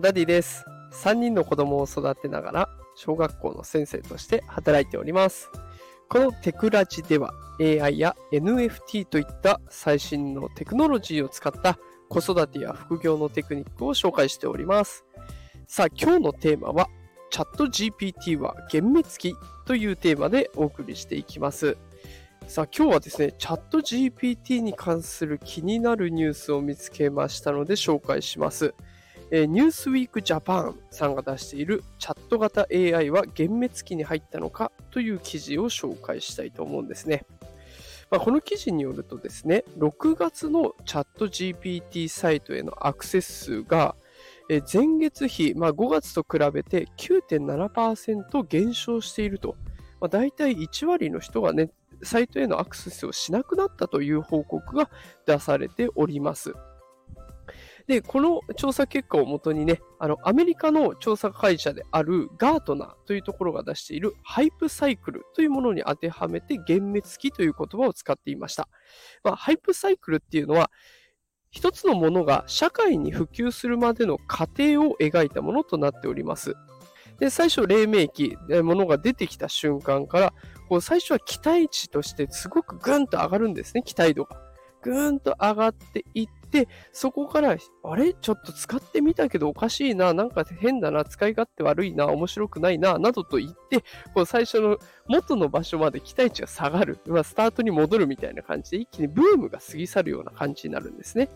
ダディです。3人の子供を育てながら小学校の先生として働いております。このテクラジでは AI や NFT といった最新のテクノロジーを使った子育てや副業のテクニックを紹介しております。さあ、今日のテーマはチャット GPT は幻滅期というテーマでお送りしていきます。さあ今日はですね、チャット GPT に関する気になるニュースを見つけましたので紹介します。ニュースウィークジャパンさんが出しているチャット型 AI は幻滅期に入ったのかという記事を紹介したいと思うんですね。まあ、この記事によるとですね、6月のチャット GPT サイトへのアクセス数が前月比、まあ、5月と比べて9.7%減少していると。まあ、大体1割の人がね、サイトへのアクセスをしなくなったという報告が出されております。で、この調査結果をもとにね、あの、アメリカの調査会社であるガートナーというところが出しているハイプサイクルというものに当てはめて幻滅期という言葉を使っていました。まあ、ハイプサイクルっていうのは、一つのものが社会に普及するまでの過程を描いたものとなっております。で、最初、黎明期、ものが出てきた瞬間から、こう最初は期待値としてすごくぐんと上がるんですね、期待度が。ぐーんと上がっていっで、そこから、あれ？ちょっと使ってみたけどおかしいな、なんか変だな、使い勝手悪いな、面白くないな、などと言って、こう最初の元の場所まで期待値が下がる、まあ、スタートに戻るみたいな感じで、一気にブームが過ぎ去るような感じになるんですね。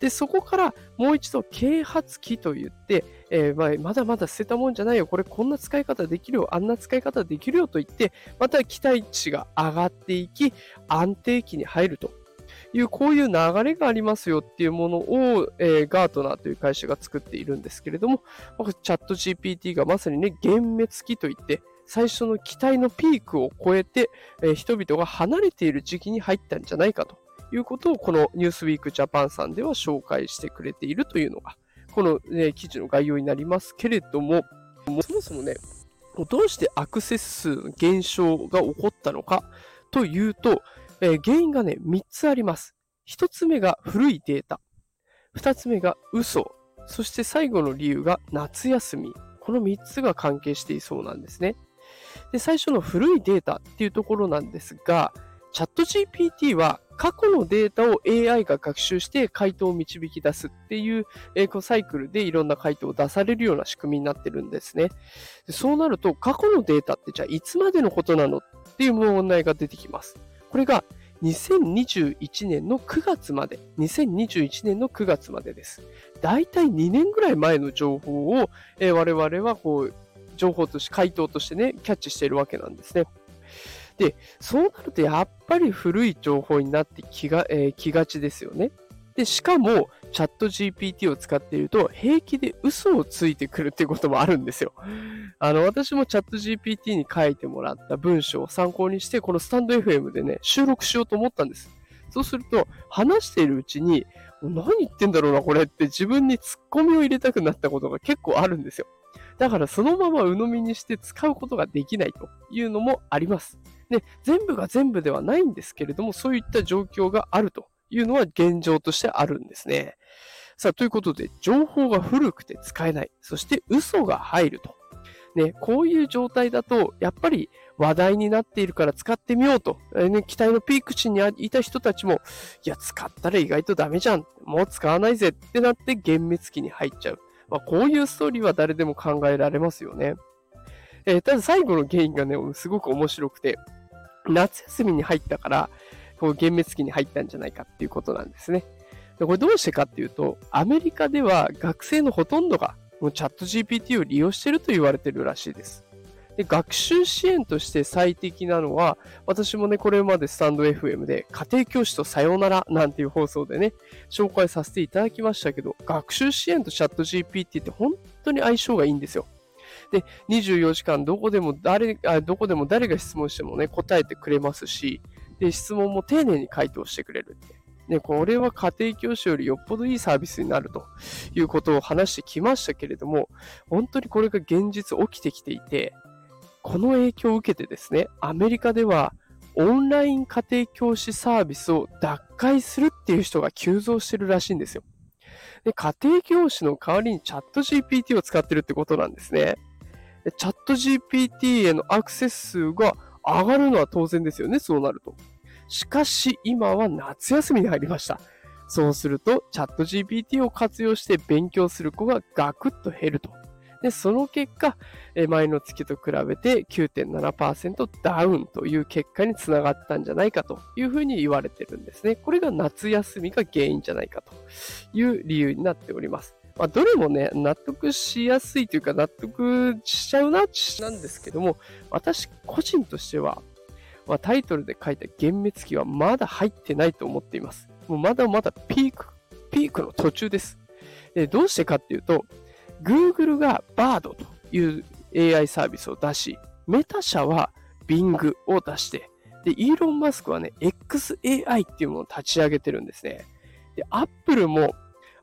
で、そこからもう一度啓発期と言って、えー、まあ、まだまだ捨てたもんじゃないよ。これこんな使い方できるよ。あんな使い方できるよと言って、また期待値が上がっていき、安定期に入ると。いう、こういう流れがありますよっていうものを、えー、ガートナーという会社が作っているんですけれども、チャット GPT がまさにね、幻滅期といって、最初の期待のピークを超えて、えー、人々が離れている時期に入ったんじゃないかということを、このニュースウィークジャパンさんでは紹介してくれているというのが、この、ね、記事の概要になりますけれども、そもそもね、どうしてアクセス数の減少が起こったのかというと、えー、原因がね、3つあります。1つ目が古いデータ。2つ目が嘘。そして最後の理由が夏休み。この3つが関係していそうなんですね。で、最初の古いデータっていうところなんですが、チャット GPT は過去のデータを AI が学習して回答を導き出すっていう、えー、サイクルでいろんな回答を出されるような仕組みになってるんですね。そうなると過去のデータってじゃあいつまでのことなのっていう問題が出てきます。これが2021年の9月まで、2021年の9月までです。だいたい2年ぐらい前の情報を、えー、我々はこう、情報として、回答としてね、キャッチしているわけなんですね。で、そうなるとやっぱり古い情報になってきが,、えー、きがちですよね。で、しかも、チャット GPT を使っていると、平気で嘘をついてくるっていうこともあるんですよ。あの、私もチャット GPT に書いてもらった文章を参考にして、このスタンド FM でね、収録しようと思ったんです。そうすると、話しているうちに、何言ってんだろうな、これって自分にツッコミを入れたくなったことが結構あるんですよ。だからそのまま鵜呑みにして使うことができないというのもあります。で、全部が全部ではないんですけれども、そういった状況があるというのは現状としてあるんですね。さあ、ということで、情報が古くて使えない。そして嘘が入ると。ね、こういう状態だと、やっぱり話題になっているから使ってみようと、えね、期待のピーク値にいた人たちも、いや、使ったら意外とダメじゃん。もう使わないぜってなって幻滅期に入っちゃう。まあ、こういうストーリーは誰でも考えられますよね。えー、ただ最後の原因がね、すごく面白くて、夏休みに入ったから、こう幻滅期に入ったんじゃないかっていうことなんですね。でこれどうしてかっていうと、アメリカでは学生のほとんどがもうチャット GPT を利用していると言われてるらしいです。で学習支援として最適なのは、私もね、これまでスタンド FM で家庭教師とさよならなんていう放送でね、紹介させていただきましたけど、学習支援とチャット GPT って本当に相性がいいんですよ。で、24時間どこでも誰、あどこでも誰が質問してもね、答えてくれますし、で、質問も丁寧に回答してくれるって。ね、これは家庭教師よりよっぽどいいサービスになるということを話してきましたけれども、本当にこれが現実起きてきていて、この影響を受けてですね、アメリカではオンライン家庭教師サービスを脱会するっていう人が急増してるらしいんですよ。で家庭教師の代わりにチャット GPT を使ってるってことなんですね。チャット GPT へのアクセス数が上がるのは当然ですよね、そうなると。しかし、今は夏休みに入りました。そうすると、チャット GPT を活用して勉強する子がガクッと減ると。で、その結果、前の月と比べて9.7%ダウンという結果につながったんじゃないかというふうに言われてるんですね。これが夏休みが原因じゃないかという理由になっております。まあ、どれもね、納得しやすいというか納得しちゃうな、なんですけども、私個人としては、まあ、タイトルで書いた幻滅期はまだ入ってないと思っています。もうまだまだピーク、ピークの途中です。でどうしてかっていうと、Google が Bard という AI サービスを出し、メタ社は Bing を出して、で、イーロン・マスクはね、XAI っていうものを立ち上げてるんですね。で、Apple も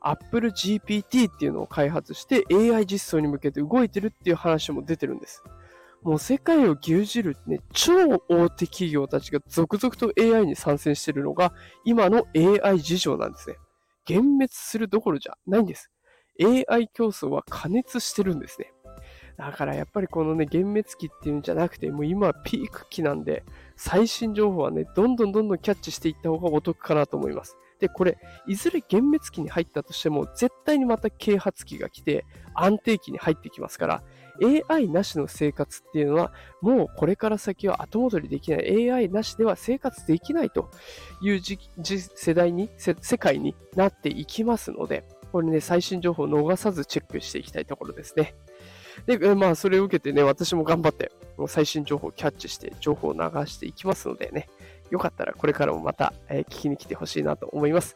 Apple GPT っていうのを開発して AI 実装に向けて動いてるっていう話も出てるんです。もう世界を牛耳るね、超大手企業たちが続々と AI に参戦してるのが今の AI 事情なんですね。幻滅するどころじゃないんです。AI 競争は加熱してるんですね。だからやっぱりこのね、幻滅期っていうんじゃなくて、もう今はピーク期なんで、最新情報はね、どんどんどんどんキャッチしていった方がお得かなと思います。で、これ、いずれ幻滅期に入ったとしても、絶対にまた啓発期が来て、安定期に入ってきますから、AI なしの生活っていうのは、もうこれから先は後戻りできない。AI なしでは生活できないという世代に、世界になっていきますので、これね、最新情報を逃さずチェックしていきたいところですね。で、まあ、それを受けてね、私も頑張って、もう最新情報をキャッチして、情報を流していきますのでね、よかったらこれからもまた、聞きに来てほしいなと思います。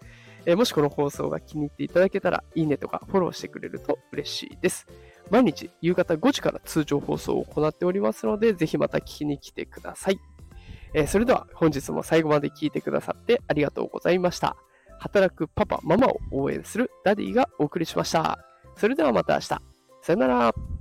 もしこの放送が気に入っていただけたら、いいねとかフォローしてくれると嬉しいです。毎日夕方5時から通常放送を行っておりますので、ぜひまた聞きに来てください。それでは本日も最後まで聞いてくださってありがとうございました。働くパパ、ママを応援するダディがお送りしました。それではまた明日。さよなら。